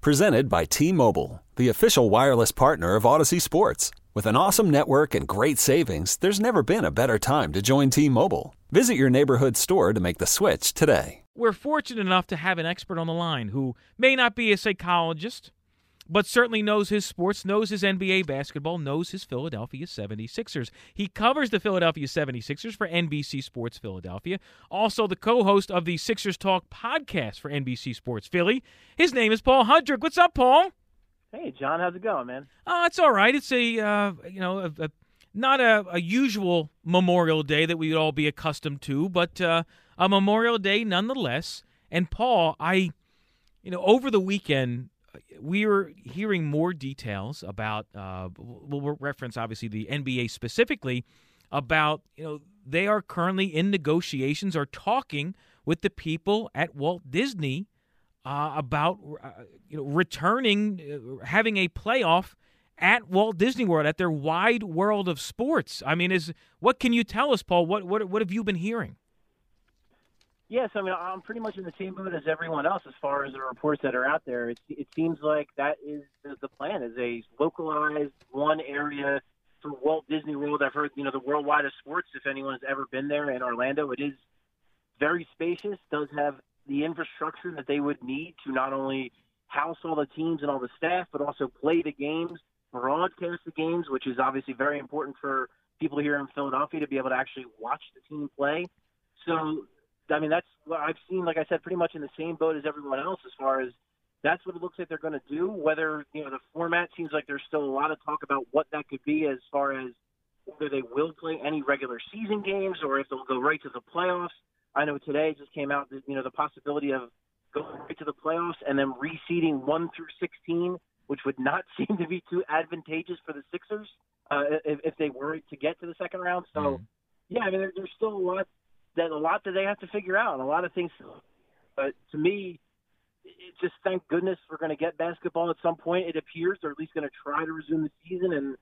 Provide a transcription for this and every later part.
Presented by T Mobile, the official wireless partner of Audacy Sports. With an awesome network and great savings, there's never been a better time to join T Mobile. Visit your neighborhood store to make the switch today. We're fortunate enough to have an expert on the line who may not be a psychologist, but certainly knows his sports, knows his NBA basketball, knows his Philadelphia 76ers. He covers the Philadelphia 76ers for NBC Sports Philadelphia, also the co host of the Sixers Talk podcast for NBC Sports Philly. His name is Paul Hudrick. What's up, Paul? Hey, John, how's it going, man? Oh, it's all right. It's a, uh, you know, a, a, not a, a, usual Memorial Day that we'd all be accustomed to, but uh, a Memorial Day nonetheless. And Paul, I, you know, over the weekend, we were hearing more details about. Uh, we'll reference obviously the NBA specifically about you know they are currently in negotiations or talking with the people at Walt Disney uh, about uh, you know returning, uh, having a playoff at Walt Disney World at their wide world of sports. I mean, is what can you tell us, Paul? What what what have you been hearing? Yes, I mean I'm pretty much in the same boat as everyone else as far as the reports that are out there. It, it seems like that is the, the plan is a localized one area for Walt Disney World. I've heard you know the worldwide of sports. If anyone has ever been there in Orlando, it is very spacious. Does have the infrastructure that they would need to not only house all the teams and all the staff, but also play the games, broadcast the games, which is obviously very important for people here in Philadelphia to be able to actually watch the team play. So I mean, that's what I've seen. Like I said, pretty much in the same boat as everyone else as far as that's what it looks like they're going to do. Whether you know the format seems like there's still a lot of talk about what that could be as far as whether they will play any regular season games or if they'll go right to the playoffs. I know today just came out that you know the possibility of going right to the playoffs and then reseeding one through sixteen, which would not seem to be too advantageous for the Sixers uh, if, if they were to get to the second round. So. Mm. Yeah, I mean, there, there's still a lot that a lot that they have to figure out, a lot of things. But to me, it just thank goodness we're going to get basketball at some point. It appears they're at least going to try to resume the season, and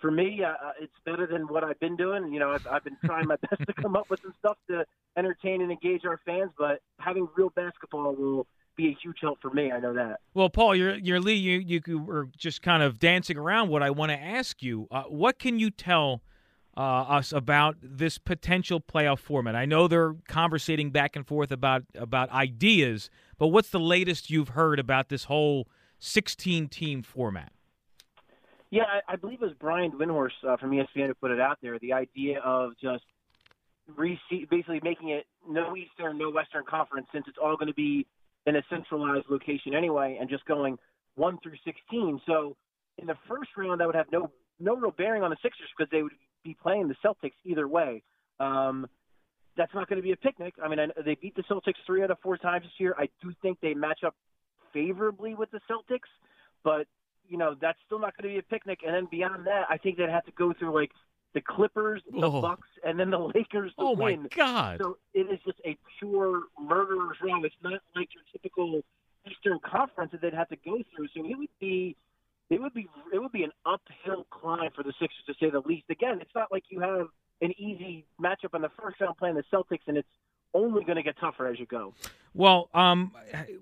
for me, uh, uh, it's better than what I've been doing. You know, I've, I've been trying my best to come up with some stuff to entertain and engage our fans, but having real basketball will be a huge help for me. I know that. Well, Paul, you're, you're Lee. You you were just kind of dancing around what I want to ask you. Uh, what can you tell? Uh, us about this potential playoff format. I know they're conversating back and forth about about ideas, but what's the latest you've heard about this whole 16 team format? Yeah, I, I believe it was Brian Windhorst uh, from ESPN who put it out there. The idea of just basically making it no Eastern, no Western conference, since it's all going to be in a centralized location anyway, and just going one through 16. So in the first round, that would have no no real bearing on the Sixers because they would be playing the Celtics either way. Um, that's not going to be a picnic. I mean, I, they beat the Celtics three out of four times this year. I do think they match up favorably with the Celtics, but you know that's still not going to be a picnic. And then beyond that, I think they'd have to go through like the Clippers, the oh. Bucks, and then the Lakers to oh win. my God! So it is just a pure murderer's row. It's not like your typical Eastern Conference that they'd have to go through. So it would be it would be it would be an uphill climb for the Sixers to say the least. Again, it's not like you have an easy matchup in the first round playing the Celtics, and it's only going to get tougher as you go. Well, um,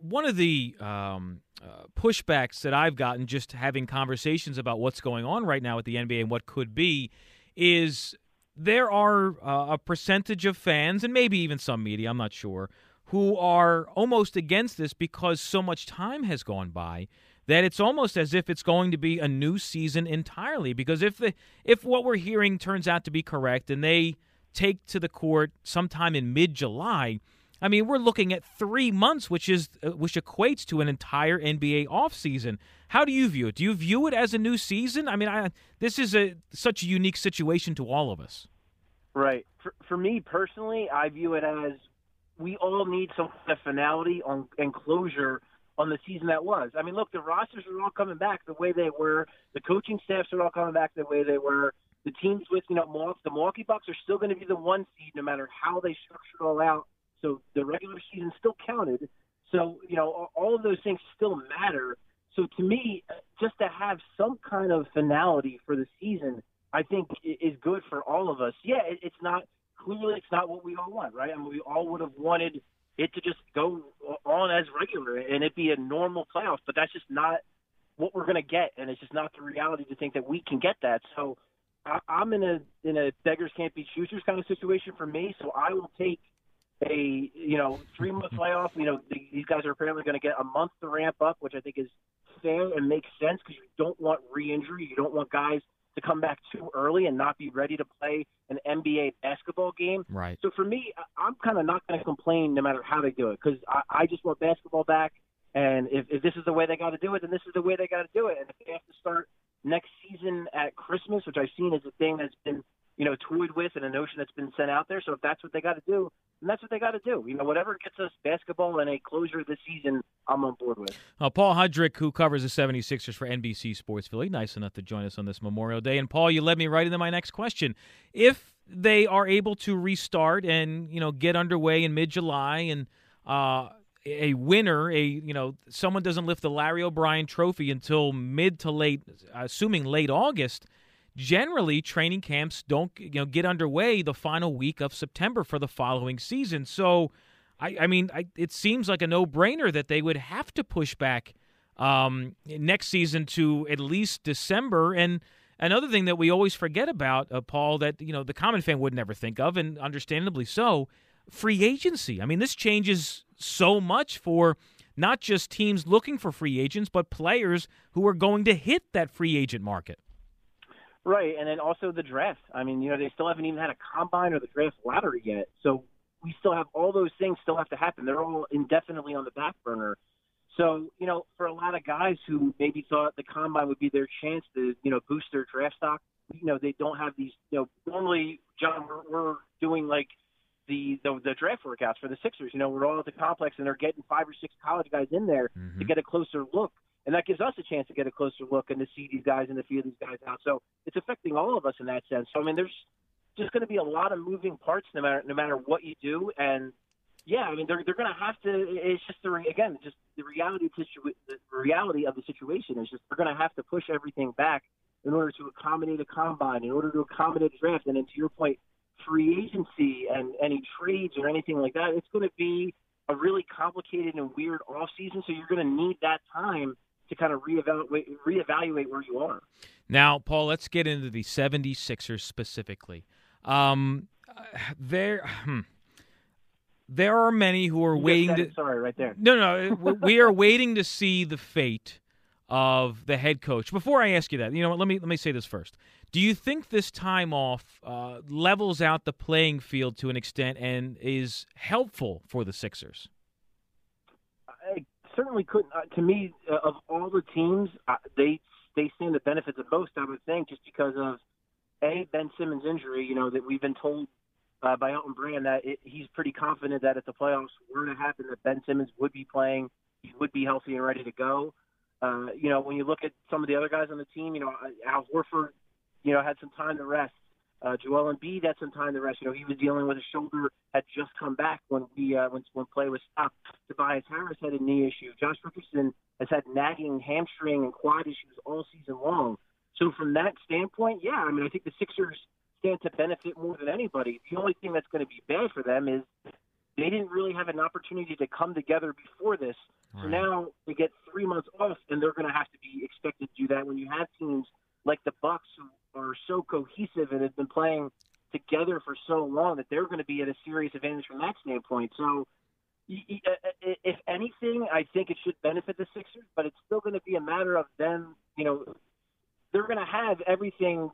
one of the um, uh, pushbacks that I've gotten just having conversations about what's going on right now with the NBA and what could be is there are uh, a percentage of fans and maybe even some media, I'm not sure, who are almost against this because so much time has gone by that it's almost as if it's going to be a new season entirely. Because if the if what we're hearing turns out to be correct and they take to the court sometime in mid July, I mean we're looking at three months, which is uh, which equates to an entire NBA offseason. How do you view it? Do you view it as a new season? I mean, I, this is a such a unique situation to all of us. Right. For, for me personally, I view it as we all need some kind of finality on, and closure on the season that was. I mean, look, the rosters are all coming back the way they were. The coaching staffs are all coming back the way they were. The teams with you know the Milwaukee Bucks are still going to be the one seed no matter how they structure it all out. So the regular season still counted. So you know all of those things still matter. So to me, just to have some kind of finality for the season, I think is good for all of us. Yeah, it's not clearly it's not what we all want, right? I mean, we all would have wanted it to just go on as regular and it be a normal playoff, but that's just not what we're going to get, and it's just not the reality to think that we can get that. So I, I'm in a in a beggars can't be choosers kind of situation for me. So I will take a you know three month playoff. You know these guys are apparently going to get a month to ramp up, which I think is fair and makes sense because you don't want re-injury. You don't want guys to come back too early and not be ready to play an NBA basketball game. Right. So for me, I'm kind of not going to complain no matter how they do it because I, I just want basketball back. And if, if this is the way they got to do it, then this is the way they got to do it. And if they have to start next season at Christmas, which I've seen as a thing that's been you know, toyed with and a notion that's been sent out there. So if that's what they got to do, then that's what they got to do. You know, whatever gets us basketball and a closure of the season, I'm on board with. Uh, Paul Hudrick, who covers the 76ers for NBC Sports Philly, nice enough to join us on this Memorial Day. And Paul, you led me right into my next question. If they are able to restart and, you know, get underway in mid-July and uh, a winner, a you know, someone doesn't lift the Larry O'Brien trophy until mid to late, assuming late August – generally training camps don't you know get underway the final week of September for the following season. So, I, I mean, I, it seems like a no-brainer that they would have to push back um, next season to at least December. And another thing that we always forget about, uh, Paul, that you know the common fan would never think of, and understandably so, free agency. I mean, this changes so much for not just teams looking for free agents, but players who are going to hit that free agent market. Right, and then also the draft. I mean, you know, they still haven't even had a combine or the draft lottery yet. So we still have all those things still have to happen. They're all indefinitely on the back burner. So, you know, for a lot of guys who maybe thought the combine would be their chance to, you know, boost their draft stock, you know, they don't have these, you know, normally, John, we're, we're doing like the, the the draft workouts for the Sixers. You know, we're all at the complex and they're getting five or six college guys in there mm-hmm. to get a closer look and that gives us a chance to get a closer look and to see these guys and to feel these guys out. So it's affecting all of us in that sense. So I mean, there's just going to be a lot of moving parts no matter no matter what you do, and yeah, I mean they're they're going to have to. It's just the again, just the reality the reality of the situation is just they're going to have to push everything back in order to accommodate a combine, in order to accommodate a draft, and then to your point, free agency and any trades or anything like that. It's going to be a really complicated and weird off season, so you're going to need that time to kind of reevaluate reevaluate where you are. Now, Paul, let's get into the 76ers specifically. Um, there, hmm, there are many who are you waiting. To, sorry, right there. No, no, we are waiting to see the fate of the head coach. Before I ask you that, you know what? Let me let me say this first. Do you think this time off uh, levels out the playing field to an extent and is helpful for the Sixers? Certainly couldn't. Uh, to me, uh, of all the teams, uh, they they stand the benefit the most. I would think, just because of a Ben Simmons injury. You know that we've been told uh, by Elton Brand that it, he's pretty confident that if the playoffs were to happen, that Ben Simmons would be playing, he would be healthy and ready to go. Uh, you know, when you look at some of the other guys on the team, you know, Al Horford, you know, had some time to rest. Uh, Joel Embiid had some time to rest. You know, he was dealing with a shoulder, had just come back when we uh, when when play was stopped. Tobias Harris had a knee issue. Josh Richardson has had nagging hamstring and quad issues all season long. So from that standpoint, yeah, I mean, I think the Sixers stand to benefit more than anybody. The only thing that's going to be bad for them is they didn't really have an opportunity to come together before this. Right. So now they get three months off, and they're going to have to be expected to do that when you have teams like the Bucks who are so cohesive and have been playing together for so long that they're going to be at a serious advantage from that standpoint. So, uh, uh, if anything, I think it should benefit the Sixers, but it's still going to be a matter of them. You know, they're going to have everything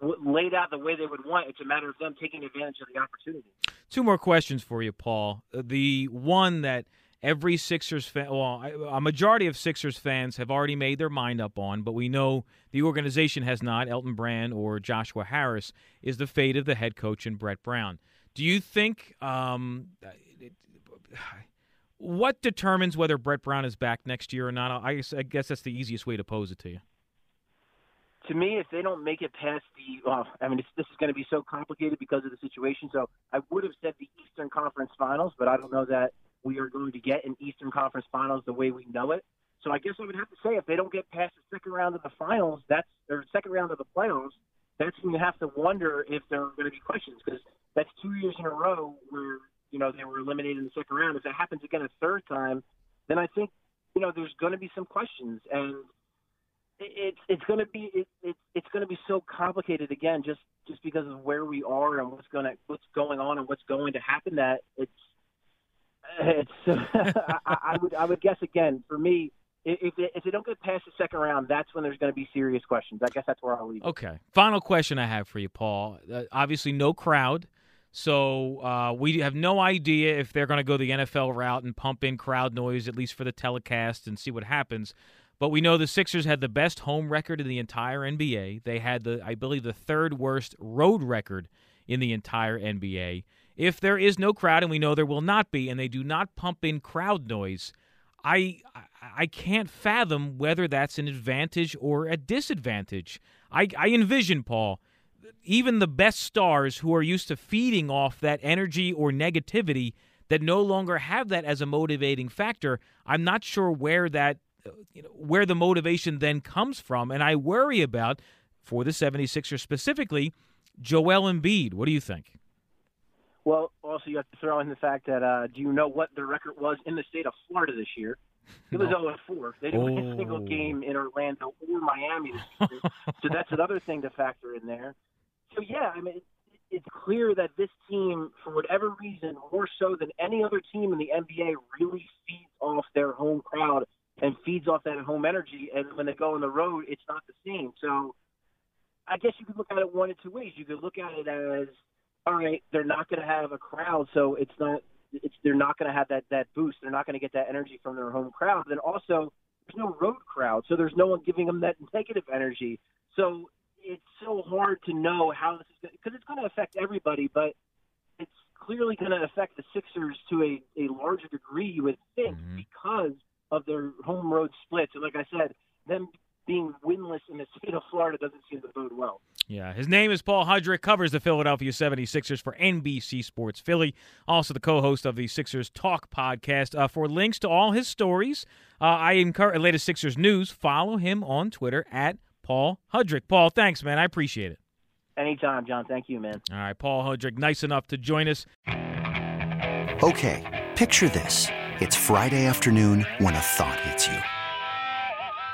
laid out the way they would want. It's a matter of them taking advantage of the opportunity. Two more questions for you, Paul. Uh, the one that every Sixers fan, well, a majority of Sixers fans have already made their mind up on, but we know the organization has not, Elton Brand or Joshua Harris, is the fate of the head coach and Brett Brown. Do you think um, what determines whether Brett Brown is back next year or not? I guess, that's the easiest way to pose it to you. To me, if they don't make it past the, I mean, this is going to be so complicated because of the situation. So I would have said the Eastern Conference Finals, but I don't know that we are going to get an Eastern Conference Finals the way we know it. So I guess I would have to say if they don't get past the second round of the finals, that's or second round of the playoffs, that's when you have to wonder if there are going to be questions because that's two years in a row where you know they were eliminated in the second round. If that happens again a third time, then I think you know there's going to be some questions, and it's it's going to be it, it, it's going to be so complicated again just just because of where we are and what's going to what's going on and what's going to happen. That it's it's I, I would I would guess again for me if they, if they don't get past the second round, that's when there's going to be serious questions. I guess that's where I'll leave. Okay. Final question I have for you, Paul. Uh, obviously, no crowd. So uh, we have no idea if they're going to go the NFL route and pump in crowd noise, at least for the telecast, and see what happens. But we know the Sixers had the best home record in the entire NBA. They had the, I believe, the third worst road record in the entire NBA. If there is no crowd, and we know there will not be, and they do not pump in crowd noise, I I can't fathom whether that's an advantage or a disadvantage. I, I envision Paul, even the best stars who are used to feeding off that energy or negativity that no longer have that as a motivating factor. I'm not sure where that you know, where the motivation then comes from, and I worry about for the 76ers specifically, Joel Embiid. What do you think? Well, also you have to throw in the fact that uh, do you know what the record was in the state of Florida this year? It was no. 0 4. They didn't oh. win a single game in Orlando or Miami this year. so that's another thing to factor in there. So yeah, I mean, it's clear that this team, for whatever reason, more so than any other team in the NBA, really feeds off their home crowd and feeds off that home energy. And when they go on the road, it's not the same. So I guess you could look at it one of two ways. You could look at it as all right, they're not going to have a crowd, so it's not it's they're not going to have that that boost. They're not going to get that energy from their home crowd. Then also, there's no road crowd, so there's no one giving them that negative energy. So it's so hard to know how this is because it's going to affect everybody, but it's clearly going to affect the Sixers to a, a larger degree, you would think, mm-hmm. because of their home road splits. And like I said, them being winless in the state of Florida doesn't seem to bode well. Yeah, his name is Paul Hudrick, covers the Philadelphia 76ers for NBC Sports Philly, also the co-host of the Sixers Talk podcast. Uh, for links to all his stories, uh, I encourage latest Sixers news, follow him on Twitter at Paul Hudrick. Paul, thanks, man. I appreciate it. Anytime, John. Thank you, man. All right, Paul Hudrick, nice enough to join us. Okay, picture this. It's Friday afternoon when a thought hits you.